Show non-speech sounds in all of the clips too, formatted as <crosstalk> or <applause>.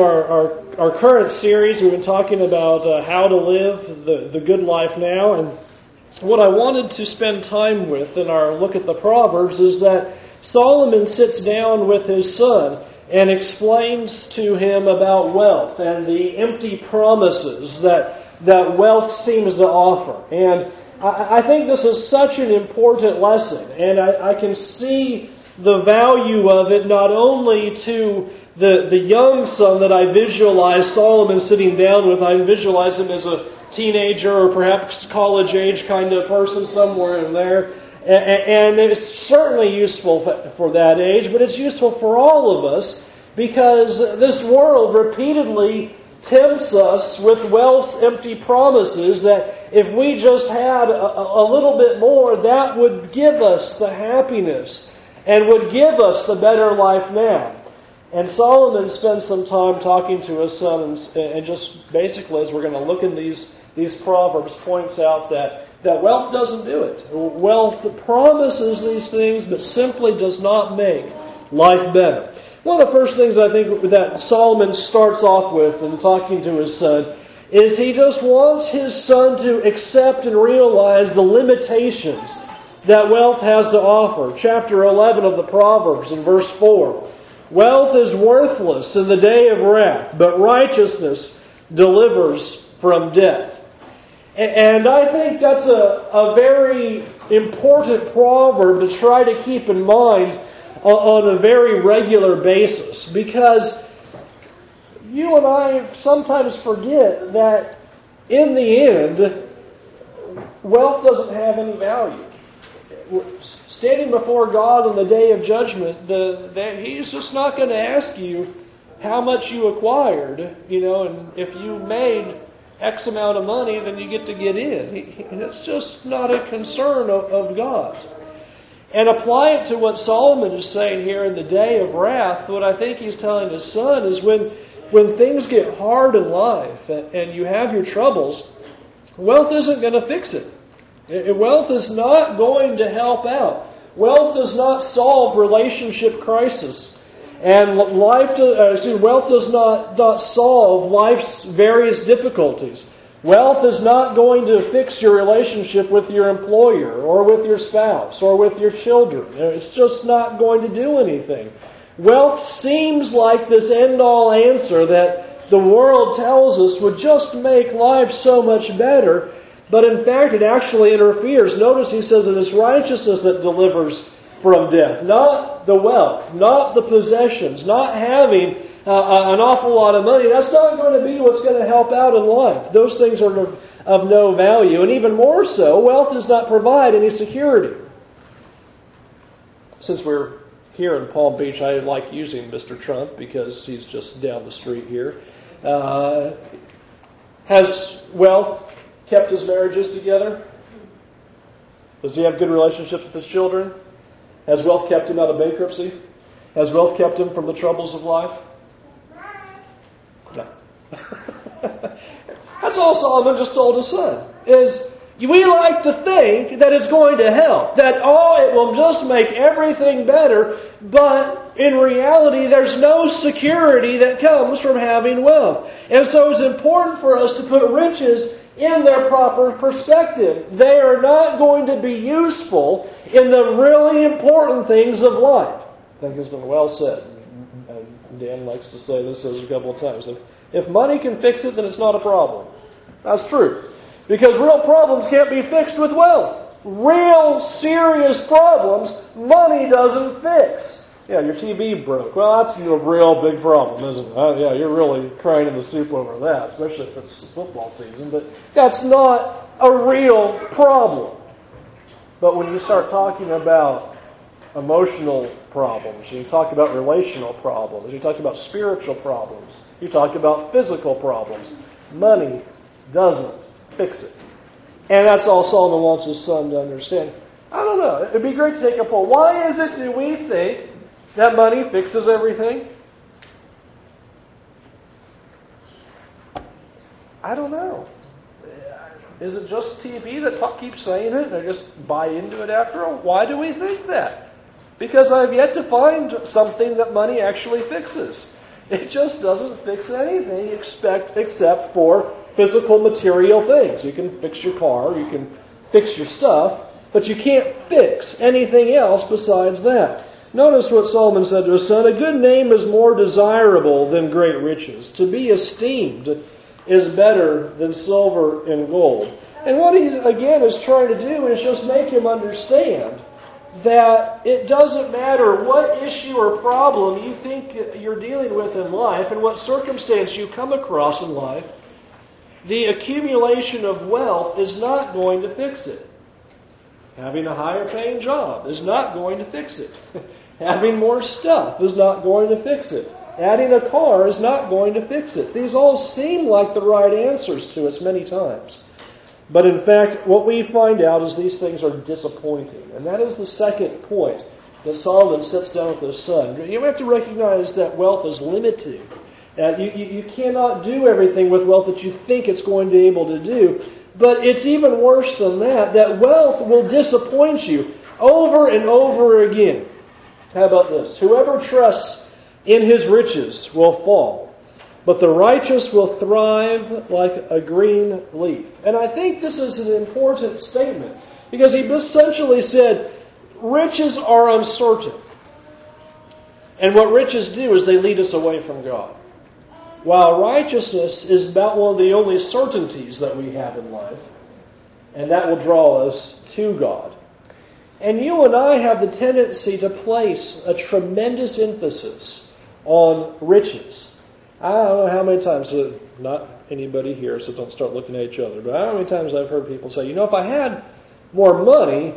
Our, our, our current series, we've been talking about uh, how to live the, the good life now. And what I wanted to spend time with in our look at the Proverbs is that Solomon sits down with his son and explains to him about wealth and the empty promises that, that wealth seems to offer. And I, I think this is such an important lesson. And I, I can see the value of it not only to the, the young son that I visualize Solomon sitting down with, I visualize him as a teenager or perhaps college age kind of person somewhere in there. And it's certainly useful for that age, but it's useful for all of us because this world repeatedly tempts us with wealth's empty promises that if we just had a, a little bit more, that would give us the happiness and would give us the better life now. And Solomon spends some time talking to his son, and, and just basically, as we're going to look in these, these proverbs, points out that, that wealth doesn't do it. Wealth promises these things, but simply does not make life better. One of the first things I think that Solomon starts off with in talking to his son is he just wants his son to accept and realize the limitations that wealth has to offer. Chapter 11 of the Proverbs in verse 4. Wealth is worthless in the day of wrath, but righteousness delivers from death. And I think that's a, a very important proverb to try to keep in mind on a very regular basis because you and I sometimes forget that in the end, wealth doesn't have any value standing before God on the day of judgment, the, the, He's just not going to ask you how much you acquired, you know, and if you made X amount of money, then you get to get in. It's just not a concern of, of God's. And apply it to what Solomon is saying here in the day of wrath. What I think he's telling his son is when, when things get hard in life and, and you have your troubles, wealth isn't going to fix it. Wealth is not going to help out. Wealth does not solve relationship crisis. And life, uh, wealth does not, not solve life's various difficulties. Wealth is not going to fix your relationship with your employer or with your spouse or with your children. It's just not going to do anything. Wealth seems like this end all answer that the world tells us would just make life so much better, but in fact, it actually interferes. Notice he says it is righteousness that delivers from death, not the wealth, not the possessions, not having uh, uh, an awful lot of money. That's not going to be what's going to help out in life. Those things are of, of no value. And even more so, wealth does not provide any security. Since we're here in Palm Beach, I like using Mr. Trump because he's just down the street here. Uh, has wealth kept his marriages together? Does he have good relationships with his children? Has wealth kept him out of bankruptcy? Has wealth kept him from the troubles of life? No. <laughs> That's all Solomon just told his son. Is we like to think that it's going to help, that oh, it will just make everything better, but in reality, there's no security that comes from having wealth. And so it's important for us to put riches in their proper perspective. They are not going to be useful in the really important things of life. I think it's been well said. And Dan likes to say this a couple of times. If, if money can fix it, then it's not a problem. That's true. Because real problems can't be fixed with wealth. Real serious problems, money doesn't fix. Yeah, your TV broke. Well, that's a real big problem, isn't it? Uh, yeah, you're really crying in the soup over that, especially if it's football season. But that's not a real problem. But when you start talking about emotional problems, you talk about relational problems, you talk about spiritual problems, you talk about physical problems, money doesn't fix it. And that's all Solomon wants his son to understand. I don't know. It'd be great to take a poll. Why is it do we think that money fixes everything? I don't know. Is it just TV that keeps saying it and I just buy into it after all? Why do we think that? Because I've yet to find something that money actually fixes. It just doesn't fix anything expect, except for physical material things. You can fix your car, you can fix your stuff, but you can't fix anything else besides that. Notice what Solomon said to his son A good name is more desirable than great riches. To be esteemed is better than silver and gold. And what he, again, is trying to do is just make him understand that it doesn't matter what issue or problem you think you're dealing with in life and what circumstance you come across in life, the accumulation of wealth is not going to fix it. Having a higher paying job is not going to fix it. <laughs> Having more stuff is not going to fix it. Adding a car is not going to fix it. These all seem like the right answers to us many times. But in fact, what we find out is these things are disappointing. And that is the second point that Solomon sets down with his son. You have to recognize that wealth is limited. Uh, you, you, you cannot do everything with wealth that you think it's going to be able to do. But it's even worse than that, that wealth will disappoint you over and over again. How about this? Whoever trusts in his riches will fall but the righteous will thrive like a green leaf. And I think this is an important statement because he essentially said, riches are uncertain. And what riches do is they lead us away from God. While righteousness is about one of the only certainties that we have in life, and that will draw us to God. And you and I have the tendency to place a tremendous emphasis on riches. I don't know how many times, not anybody here, so don't start looking at each other, but how many times I've heard people say, you know, if I had more money,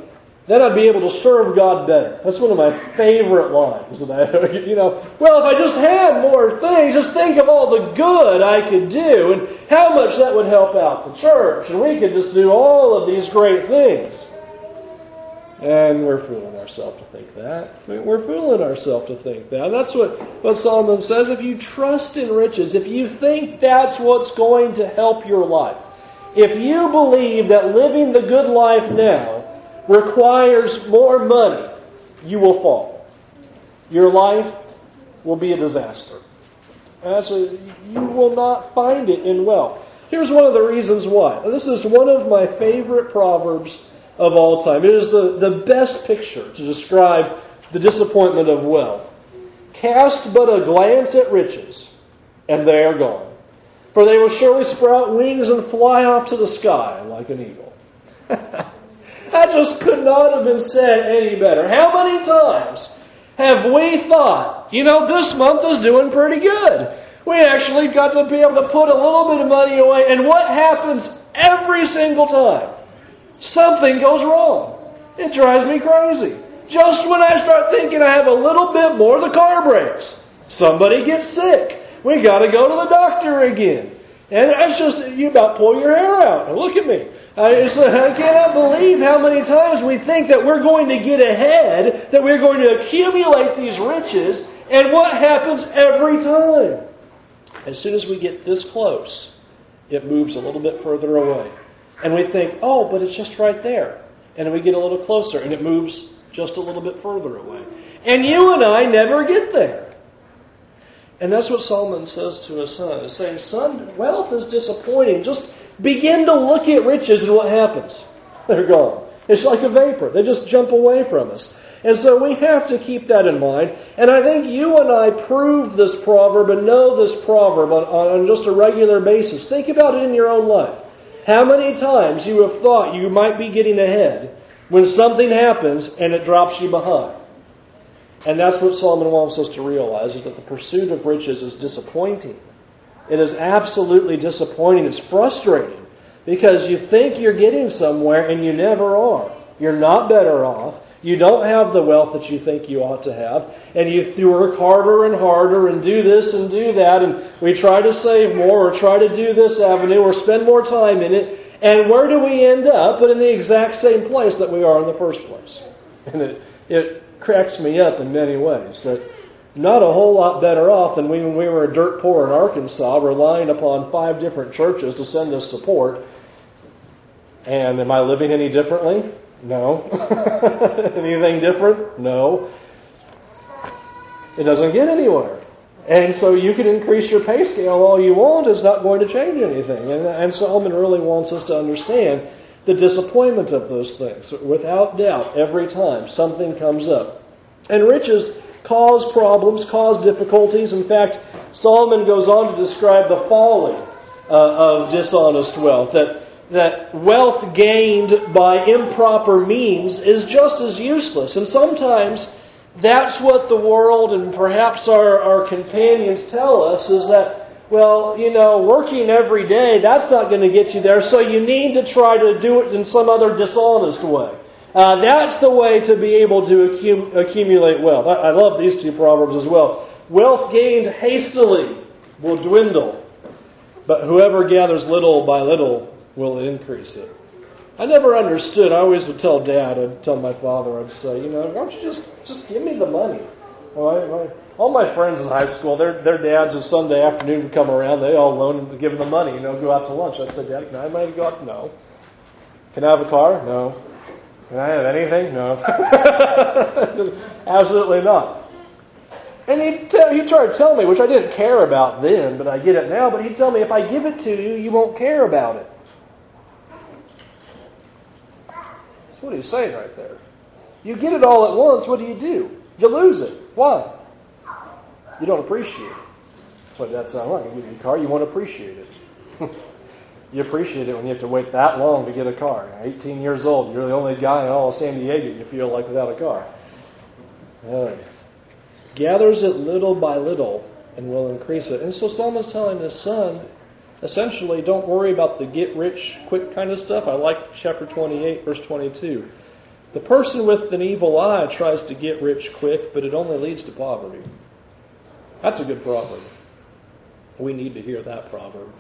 then I'd be able to serve God better. That's one of my favorite lines. <laughs> You know, well, if I just had more things, just think of all the good I could do and how much that would help out the church, and we could just do all of these great things. And we're fooling ourselves to think that. We're fooling ourselves to think that. That's what, what Solomon says. If you trust in riches, if you think that's what's going to help your life, if you believe that living the good life now requires more money, you will fall. Your life will be a disaster. That's what, you will not find it in wealth. Here's one of the reasons why. This is one of my favorite proverbs of all time. It is the, the best picture to describe the disappointment of wealth. Cast but a glance at riches, and they are gone. For they will surely sprout wings and fly off to the sky like an eagle. <laughs> that just could not have been said any better. How many times have we thought, you know, this month is doing pretty good? We actually got to be able to put a little bit of money away, and what happens every single time? Something goes wrong. It drives me crazy. Just when I start thinking I have a little bit more, the car breaks. Somebody gets sick. We got to go to the doctor again. And it's just, you about pull your hair out. Look at me. I, just, I cannot believe how many times we think that we're going to get ahead, that we're going to accumulate these riches, and what happens every time? As soon as we get this close, it moves a little bit further away. And we think, oh, but it's just right there. And we get a little closer and it moves just a little bit further away. And you and I never get there. And that's what Solomon says to his son. He's saying, son, wealth is disappointing. Just begin to look at riches and what happens? <laughs> They're gone. It's like a vapor. They just jump away from us. And so we have to keep that in mind. And I think you and I prove this proverb and know this proverb on, on just a regular basis. Think about it in your own life. How many times you have thought you might be getting ahead when something happens and it drops you behind? And that's what Solomon wants us to realize is that the pursuit of riches is disappointing. It is absolutely disappointing. It's frustrating because you think you're getting somewhere and you never are. You're not better off. You don't have the wealth that you think you ought to have. And you work harder and harder and do this and do that. And we try to save more or try to do this avenue or spend more time in it. And where do we end up? But in the exact same place that we are in the first place. And it, it cracks me up in many ways that not a whole lot better off than when we were dirt poor in Arkansas, relying upon five different churches to send us support. And am I living any differently? No. <laughs> Anything different? No. It doesn't get anywhere. And so you can increase your pay scale all you want, it's not going to change anything. And, and Solomon really wants us to understand the disappointment of those things. Without doubt, every time something comes up. And riches cause problems, cause difficulties. In fact, Solomon goes on to describe the folly uh, of dishonest wealth. That, that wealth gained by improper means is just as useless. And sometimes that's what the world and perhaps our, our companions tell us is that well, you know, working every day, that's not going to get you there, so you need to try to do it in some other dishonest way. Uh, that's the way to be able to accum- accumulate wealth. I, I love these two proverbs as well. Wealth gained hastily will dwindle, but whoever gathers little by little will increase it. I never understood. I always would tell Dad, I'd tell my father, I'd say, you know, why don't you just just give me the money? Well, I, all my friends in high school, their their dads, a Sunday afternoon would come around. They all loan them, give them the money, you know, go out to lunch. I'd say, Dad, can I have go out? No. Can I have a car? No. Can I have anything? No. <laughs> Absolutely not. And he'd, he'd try to tell me, which I didn't care about then, but I get it now. But he'd tell me, if I give it to you, you won't care about it. What he's saying right there. You get it all at once, what do you do? You lose it. Why? You don't appreciate it. That's what that sounds like. You get a car, you won't appreciate it. <laughs> you appreciate it when you have to wait that long to get a car. 18 years old, you're the only guy in all of San Diego you feel like without a car. Right. Gathers it little by little and will increase it. And so Solomon's telling his son, essentially, don't worry about the get rich quick kind of stuff. I like chapter 28, verse 22. The person with an evil eye tries to get rich quick, but it only leads to poverty. That's a good proverb. We need to hear that proverb.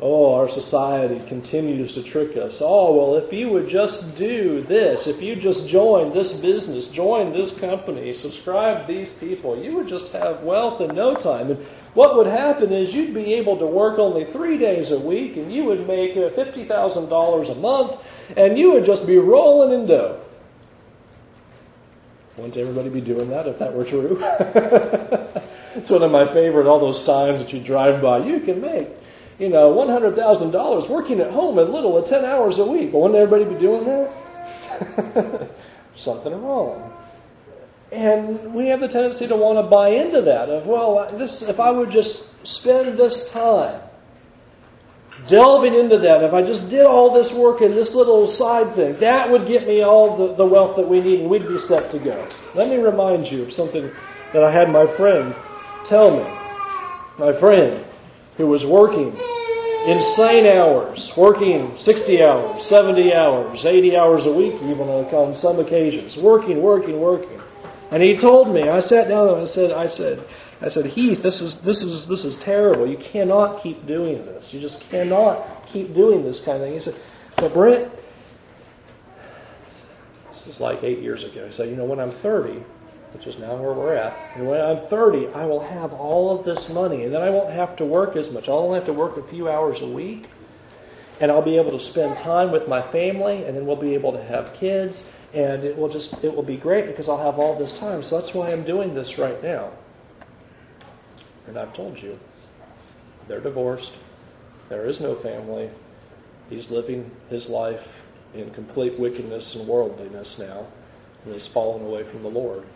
Oh, our society continues to trick us. Oh, well, if you would just do this, if you just join this business, join this company, subscribe these people, you would just have wealth in no time. And what would happen is you'd be able to work only three days a week and you would make uh, $50,000 a month and you would just be rolling in dough. Wouldn't everybody be doing that if that were true? <laughs> it's one of my favorite, all those signs that you drive by. You can make, you know, $100,000 working at home as little at 10 hours a week. But wouldn't everybody be doing that? <laughs> Something wrong. And we have the tendency to want to buy into that of, well, this, if I would just spend this time delving into that, if I just did all this work in this little side thing, that would get me all the, the wealth that we need and we'd be set to go. Let me remind you of something that I had my friend tell me. My friend who was working insane hours, working 60 hours, 70 hours, 80 hours a week even on some occasions, working, working, working. And he told me, I sat down and I said, I said, I said, Heath, this is this is this is terrible. You cannot keep doing this. You just cannot keep doing this kind of thing. He said, But Brent, this is like eight years ago. He said, you know, when I'm 30, which is now where we're at, and when I'm 30, I will have all of this money, and then I won't have to work as much. I'll only have to work a few hours a week, and I'll be able to spend time with my family, and then we'll be able to have kids, and it will just it will be great because I'll have all this time. So that's why I'm doing this right now. And I've told you, they're divorced. There is no family. He's living his life in complete wickedness and worldliness now, and has fallen away from the Lord.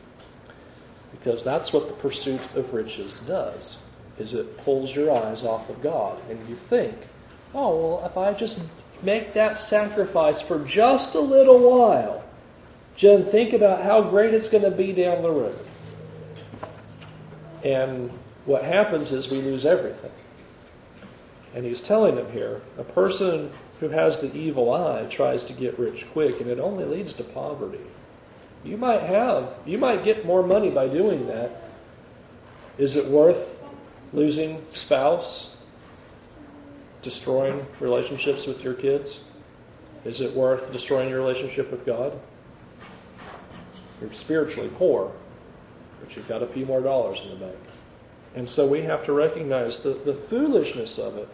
Because that's what the pursuit of riches does, is it pulls your eyes off of God. And you think, oh, well, if I just make that sacrifice for just a little while, then think about how great it's going to be down the road. And what happens is we lose everything. And he's telling them here, a person who has the evil eye tries to get rich quick, and it only leads to poverty. You might have, you might get more money by doing that. Is it worth losing spouse? Destroying relationships with your kids? Is it worth destroying your relationship with God? You're spiritually poor, but you've got a few more dollars in the bank. And so we have to recognize the, the foolishness of it.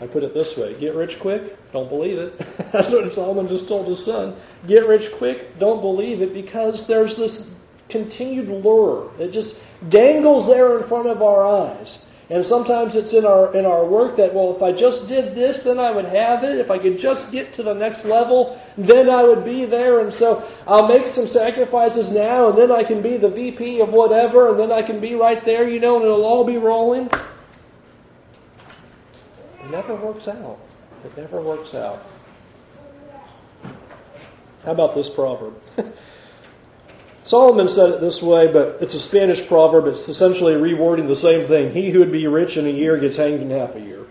I put it this way get rich quick, don't believe it. <laughs> That's what Solomon just told his son. Get rich quick, don't believe it, because there's this continued lure. It just dangles there in front of our eyes. And sometimes it's in our in our work that well, if I just did this, then I would have it. If I could just get to the next level, then I would be there. And so I'll make some sacrifices now, and then I can be the VP of whatever, and then I can be right there, you know, and it'll all be rolling. It never works out. It never works out. How about this proverb? <laughs> Solomon said it this way, but it's a Spanish proverb. It's essentially rewording the same thing. He who would be rich in a year gets hanged in half a year.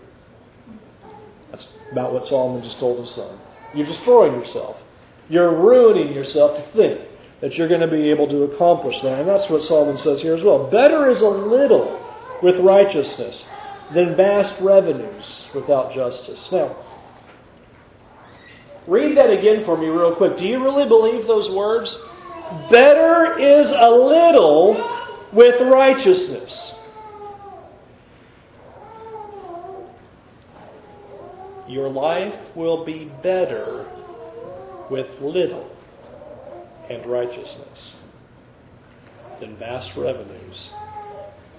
That's about what Solomon just told his son. You're destroying yourself. You're ruining yourself to think that you're going to be able to accomplish that. And that's what Solomon says here as well. Better is a little with righteousness than vast revenues without justice. Now, read that again for me real quick. Do you really believe those words? Better is a little with righteousness. Your life will be better with little and righteousness than vast revenues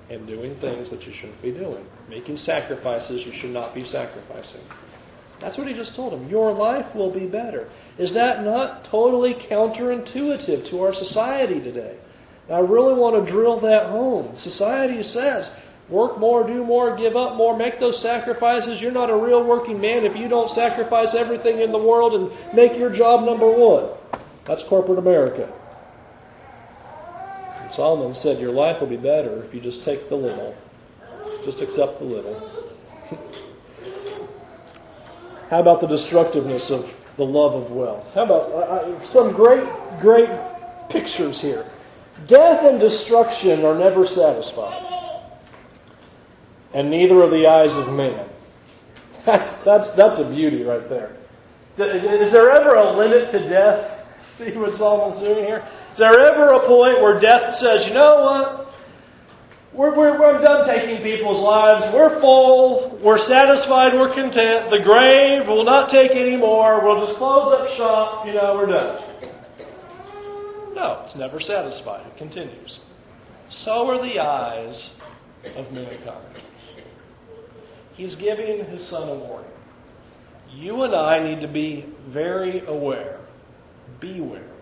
and doing things that you shouldn't be doing, making sacrifices you should not be sacrificing. That's what he just told him. Your life will be better. Is that not totally counterintuitive to our society today? I really want to drill that home. Society says, work more, do more, give up more, make those sacrifices. You're not a real working man if you don't sacrifice everything in the world and make your job number one. That's corporate America. And Solomon said, Your life will be better if you just take the little. Just accept the little. <laughs> How about the destructiveness of the love of wealth? How about uh, some great, great pictures here? Death and destruction are never satisfied, and neither are the eyes of man. <laughs> That's, that's, that's a beauty right there. Is there ever a limit to death? <laughs> See what Solomon's doing here? Is there ever a point where death says, you know what? We're, we're, we're done taking people's lives. We're full. We're satisfied. We're content. The grave will not take any more. We'll just close up shop. You know, we're done. No, it's never satisfied. It continues. So are the eyes of mankind. He's giving his son a warning. You and I need to be very aware. Beware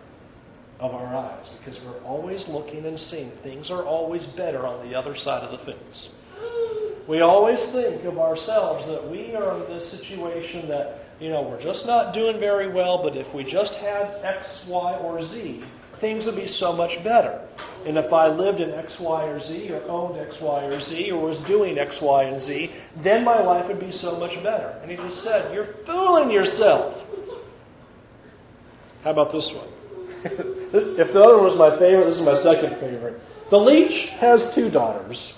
of our eyes because we're always looking and seeing things are always better on the other side of the fence. We always think of ourselves that we are in this situation that, you know, we're just not doing very well, but if we just had X, Y, or Z, things would be so much better. And if I lived in X, Y, or Z, or owned X, Y, or Z, or was doing X, Y, and Z, then my life would be so much better. And he just said, You're fooling yourself. How about this one? <laughs> if the other was my favorite, this is my second favorite. The leech has two daughters.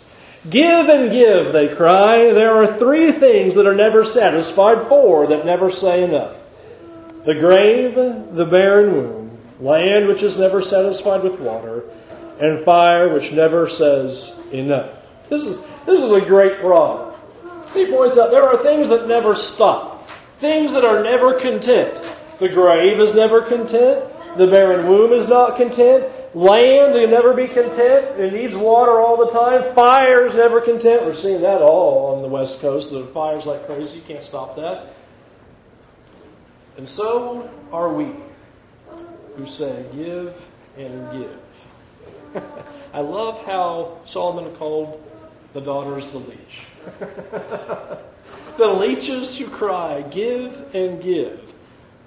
Give and give, they cry. There are three things that are never satisfied, four that never say enough. The grave, the barren womb, land which is never satisfied with water, and fire which never says enough. This is, this is a great problem. He points out uh, there are things that never stop. Things that are never content. The grave is never content. The barren womb is not content. Land will never be content. It needs water all the time. Fire is never content. We're seeing that all on the west coast. The fire's like crazy. You can't stop that. And so are we who say, give and give. <laughs> I love how Solomon called the daughters the leech. <laughs> the leeches who cry, give and give.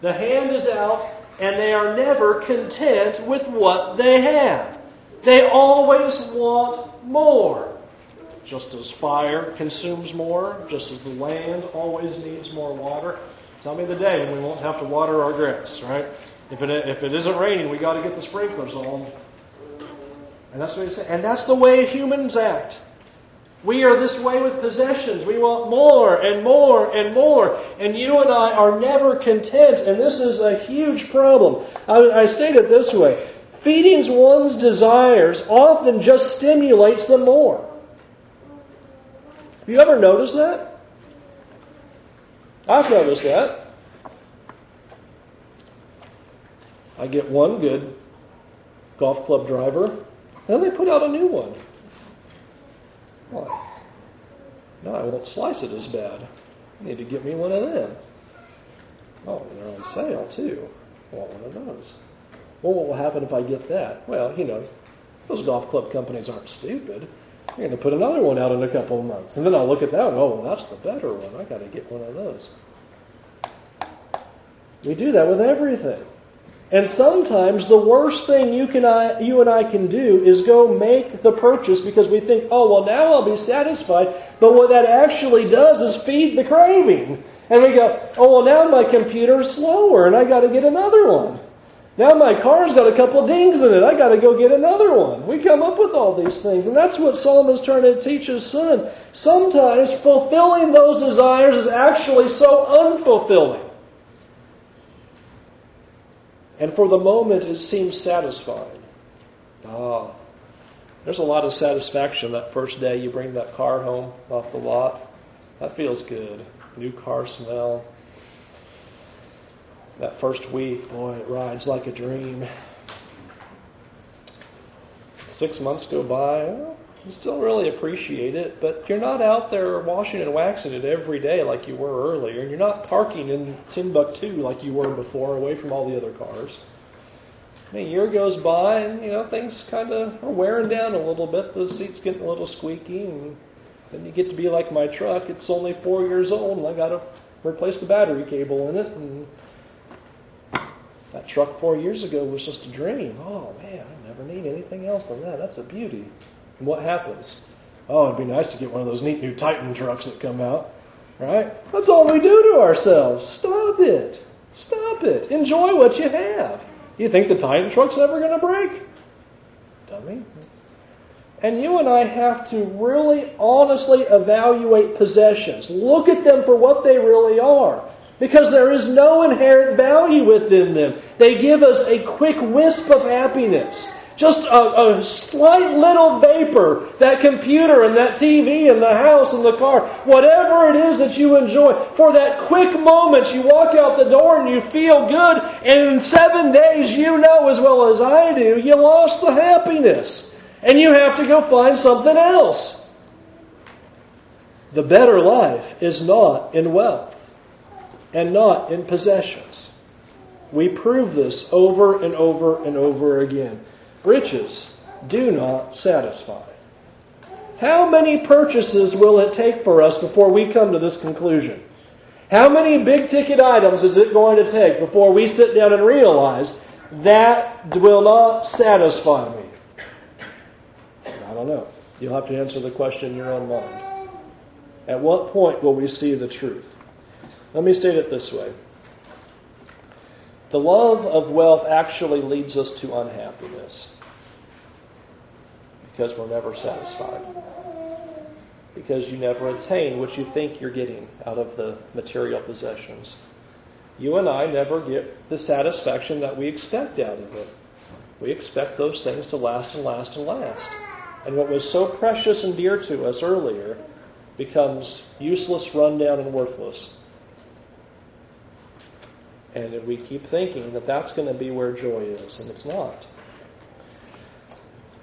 The hand is out and they are never content with what they have. They always want more. Just as fire consumes more, just as the land always needs more water. Tell me the day when we won't have to water our grass, right? If it, if it isn't raining, we got to get the sprinklers on. And that's what he said. And that's the way humans act. We are this way with possessions. We want more and more and more. And you and I are never content. And this is a huge problem. I, I state it this way. Feeding one's desires often just stimulates them more. Have you ever noticed that? I've noticed that. I get one good golf club driver. Then they put out a new one. Well, no, I won't slice it as bad. I need to get me one of them. Oh, they're on sale too. I want one of those. Well, what will happen if I get that? Well, you know, those golf club companies aren't stupid. They're going to put another one out in a couple of months. And then I'll look at that and oh, well, that's the better one. I got to get one of those. We do that with everything. And sometimes the worst thing you can I, you and I can do is go make the purchase because we think, oh well now I'll be satisfied. But what that actually does is feed the craving. And we go, oh well now my computer's slower and I got to get another one. Now my car's got a couple dings in it. I got to go get another one. We come up with all these things, and that's what Solomon is trying to teach his son. Sometimes fulfilling those desires is actually so unfulfilling. And for the moment, it seems satisfying. Ah, there's a lot of satisfaction that first day you bring that car home off the lot. That feels good. New car smell. That first week, boy, it rides like a dream. Six months go by, you still really appreciate it, but you're not out there washing and waxing it every day like you were earlier, and you're not parking in Timbuktu like you were before, away from all the other cars. a year goes by, and you know things kind of are wearing down a little bit. The seat's getting a little squeaky, and then you get to be like my truck. It's only four years old, and I got to replace the battery cable in it, and that truck four years ago was just a dream. Oh man, I never need anything else than that. That's a beauty. And what happens? Oh, it'd be nice to get one of those neat new Titan trucks that come out. Right? That's all we do to ourselves. Stop it. Stop it. Enjoy what you have. You think the Titan truck's ever going to break? Dummy. And you and I have to really honestly evaluate possessions. Look at them for what they really are. Because there is no inherent value within them. They give us a quick wisp of happiness. Just a, a, slight little vapor, that computer and that TV and the house and the car, whatever it is that you enjoy, for that quick moment you walk out the door and you feel good, and in seven days you know as well as I do, you lost the happiness. And you have to go find something else. The better life is not in wealth and not in possessions. We prove this over and over and over again. Riches do not satisfy. How many purchases will it take for us before we come to this conclusion? How many big ticket items is it going to take before we sit down and realize that will not satisfy me? I don't know. You'll have to answer the question in your own mind. At what point will we see the truth? Let me state it this way the love of wealth actually leads us to unhappiness because we're never satisfied. Because you never attain what you think you're getting out of the material possessions. You and I never get the satisfaction that we expect out of it. We expect those things to last and last and last. And what was so precious and dear to us earlier becomes useless, rundown, and worthless and we keep thinking that that's going to be where joy is, and it's not.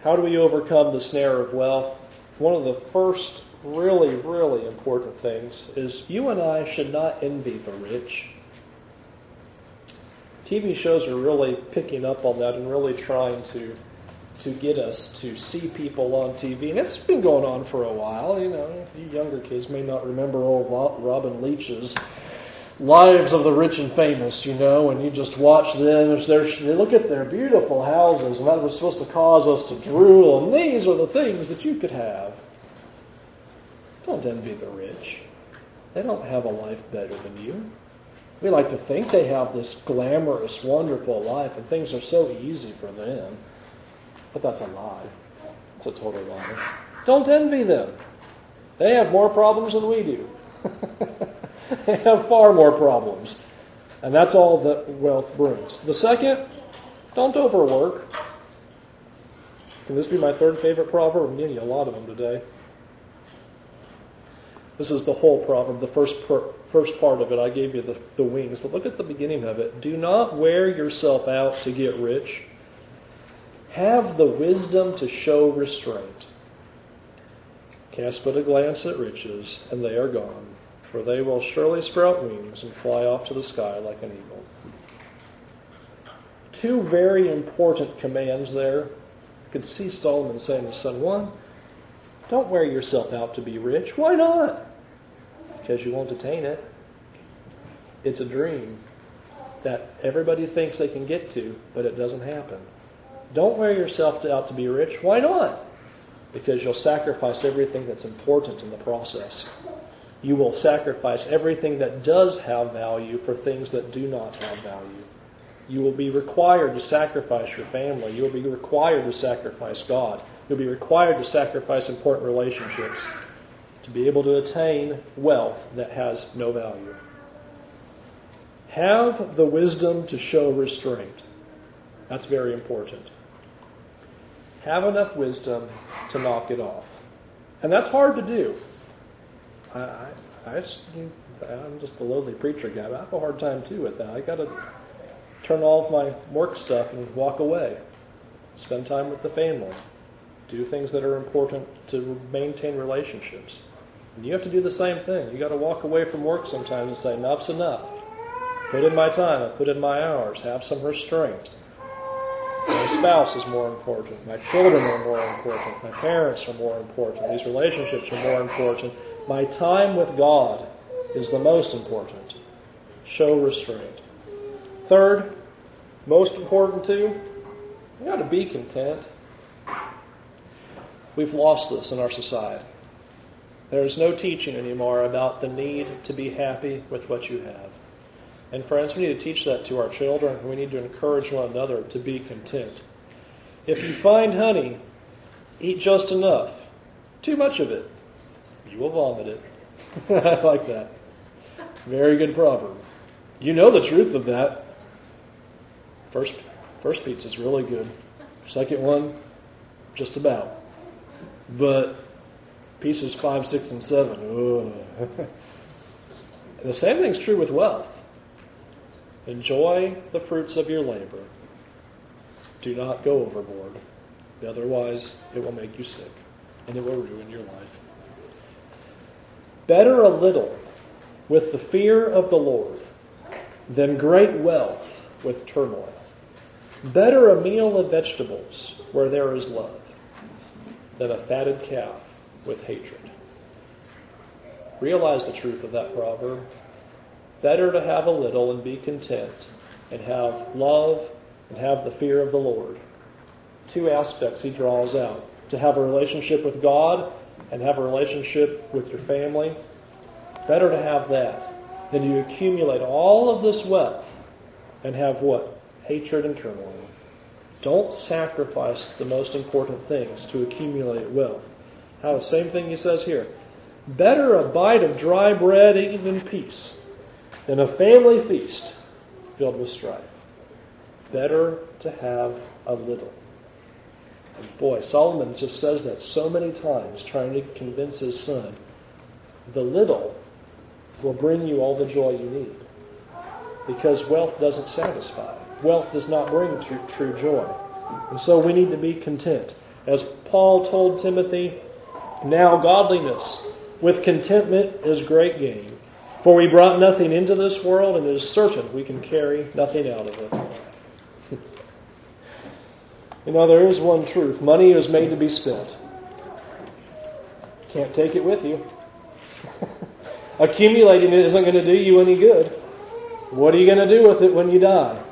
How do we overcome the snare of wealth? One of the first really, really important things is you and I should not envy the rich. TV shows are really picking up on that and really trying to to get us to see people on TV, and it's been going on for a while. You know, you younger kids may not remember old Robin Leach's lives of the rich and famous, you know, and you just watch them. They look at their beautiful houses, and that was supposed to cause us to drool. And these are the things that you could have. Don't envy the rich. They don't have a life better than you. We like to think they have this glamorous, wonderful life, and things are so easy for them. But that's a lie. It's a total lie. Don't envy them. They have more problems than we do. <laughs> they <laughs> have far more problems. And that's all that wealth brings. The second, don't overwork. Can this be my third favorite proverb? I'm giving you a lot of them today. This is the whole proverb, the first per, first part of it. I gave you the, the wings. But look at the beginning of it. Do not wear yourself out to get rich. Have the wisdom to show restraint. Cast but a glance at riches, and they are gone, for they will surely sprout wings and fly off to the sky like an eagle. Two very important commands there. You can see Solomon saying to son, one, don't wear yourself out to be rich. Why not? Because you won't attain it. It's a dream that everybody thinks they can get to, but it doesn't happen. Don't wear yourself out to be rich. Why not? Because you'll sacrifice everything that's important in the process. You will sacrifice everything that does have value for things that do not have value. You will be required to sacrifice your family. You will be required to sacrifice God. You'll be required to sacrifice important relationships to be able to attain wealth that has no value. Have the wisdom to show restraint. That's very important. Have enough wisdom to knock it off. And that's hard to do. I, I, I I'm just a lonely preacher guy, I have a hard time too with that. I got to turn all of my work stuff and walk away, spend time with the family, do things that are important to maintain relationships. And you have to do the same thing. You got to walk away from work sometimes and say, enough's enough. Put in my time, I put in my hours, have some restraint. My spouse is more important. My children are more important. My parents are more important. These relationships are more important. My time with God is the most important. Show restraint. Third, most important too, you got to be content. We've lost this in our society. There's no teaching anymore about the need to be happy with what you have. And friends, we need to teach that to our children. We need to encourage one another to be content. If you find honey, eat just enough. Too much of it, you will vomit it. <laughs> I like that. Very good proverb. You know the truth of that. First, first pizza is really good. Second one, just about. But pieces five, six, and seven. <laughs> the same thing's true with wealth. Enjoy the fruits of your labor. Do not go overboard. Otherwise, it will make you sick and it will ruin your life. Better a little with the fear of the Lord than great wealth with turmoil. Better a meal of vegetables where there is love than a fatted calf with hatred. Realize the truth of that proverb. Better to have a little and be content and have love and have the fear of the Lord. Two aspects he draws out. To have a relationship with God and have a relationship with your family. Better to have that than to accumulate all of this wealth and have what? Hatred and turmoil. Don't sacrifice the most important things to accumulate wealth. How the same thing he says here. Better a bite of dry bread eaten in peace than a family feast filled with strife. Better to have a little. Boy, Solomon just says that so many times, trying to convince his son. The little will bring you all the joy you need. Because wealth doesn't satisfy. Wealth does not bring true, true joy. And so we need to be content. As Paul told Timothy, now godliness with contentment is great gain. For we brought nothing into this world, and it is certain we can carry nothing out of it. You know, there is one truth money is made to be spent. Can't take it with you. <laughs> Accumulating it isn't going to do you any good. What are you going to do with it when you die?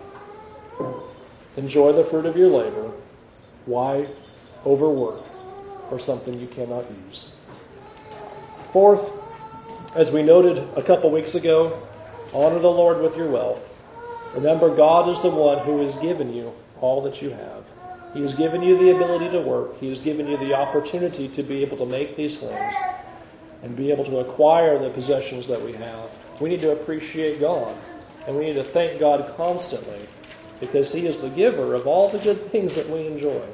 Enjoy the fruit of your labor. Why overwork for something you cannot use? Fourth, as we noted a couple weeks ago, honor the Lord with your wealth. Remember, God is the one who has given you all that you have. He has given you the ability to work. He has given you the opportunity to be able to make these things and be able to acquire the possessions that we have. We need to appreciate God and we need to thank God constantly because He is the giver of all the good things that we enjoy.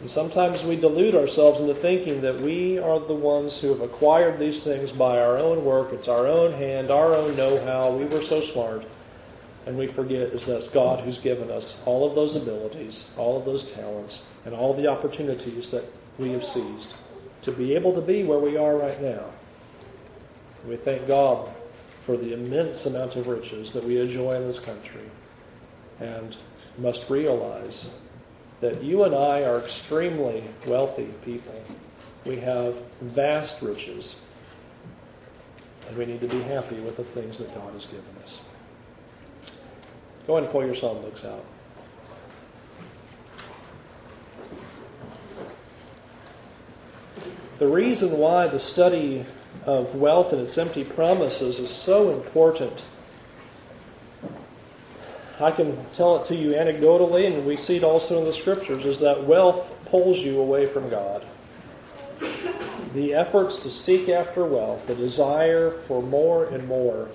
And sometimes we delude ourselves into thinking that we are the ones who have acquired these things by our own work. It's our own hand, our own know how. We were so smart. And we forget is that it's God who's given us all of those abilities, all of those talents, and all the opportunities that we have seized to be able to be where we are right now. We thank God for the immense amount of riches that we enjoy in this country and must realize that you and I are extremely wealthy people. We have vast riches, and we need to be happy with the things that God has given us. Go ahead and pull your psalm books out. The reason why the study of wealth and its empty promises is so important. I can tell it to you anecdotally, and we see it also in the scriptures, is that wealth pulls you away from God. The efforts to seek after wealth, the desire for more and more,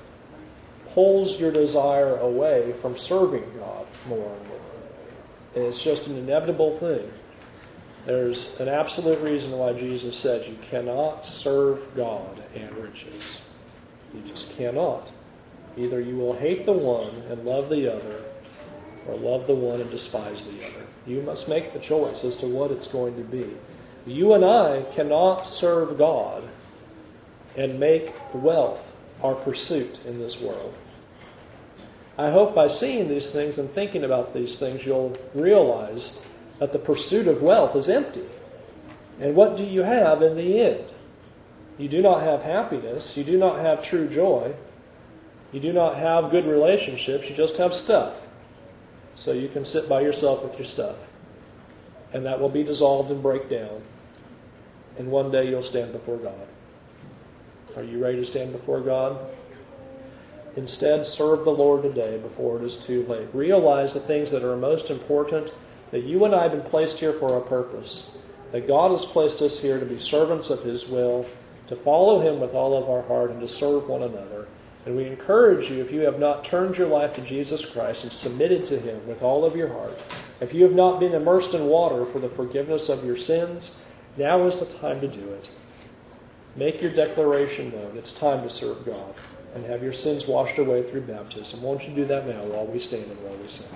pulls your desire away from serving God more and more. And it's just an inevitable thing. There's an absolute reason why Jesus said you cannot serve God and riches. You just cannot. Either you will hate the one and love the other, or love the one and despise the other. You must make the choice as to what it's going to be. You and I cannot serve God and make wealth our pursuit in this world. I hope by seeing these things and thinking about these things, you'll realize that the pursuit of wealth is empty. And what do you have in the end? You do not have happiness. You do not have true joy. You do not have good relationships. You just have stuff. So you can sit by yourself with your stuff. And that will be dissolved and break down. And one day you'll stand before God. Are you ready to stand before God? Instead, serve the Lord today before it is too late. Realize the things that are most important that you and I have been placed here for a purpose, that God has placed us here to be servants of His will, to follow Him with all of our heart, and to serve one another. And we encourage you, if you have not turned your life to Jesus Christ and submitted to Him with all of your heart, if you have not been immersed in water for the forgiveness of your sins, now is the time to do it. Make your declaration known. It's time to serve God and have your sins washed away through baptism. Won't you do that now while we stand and while we sing?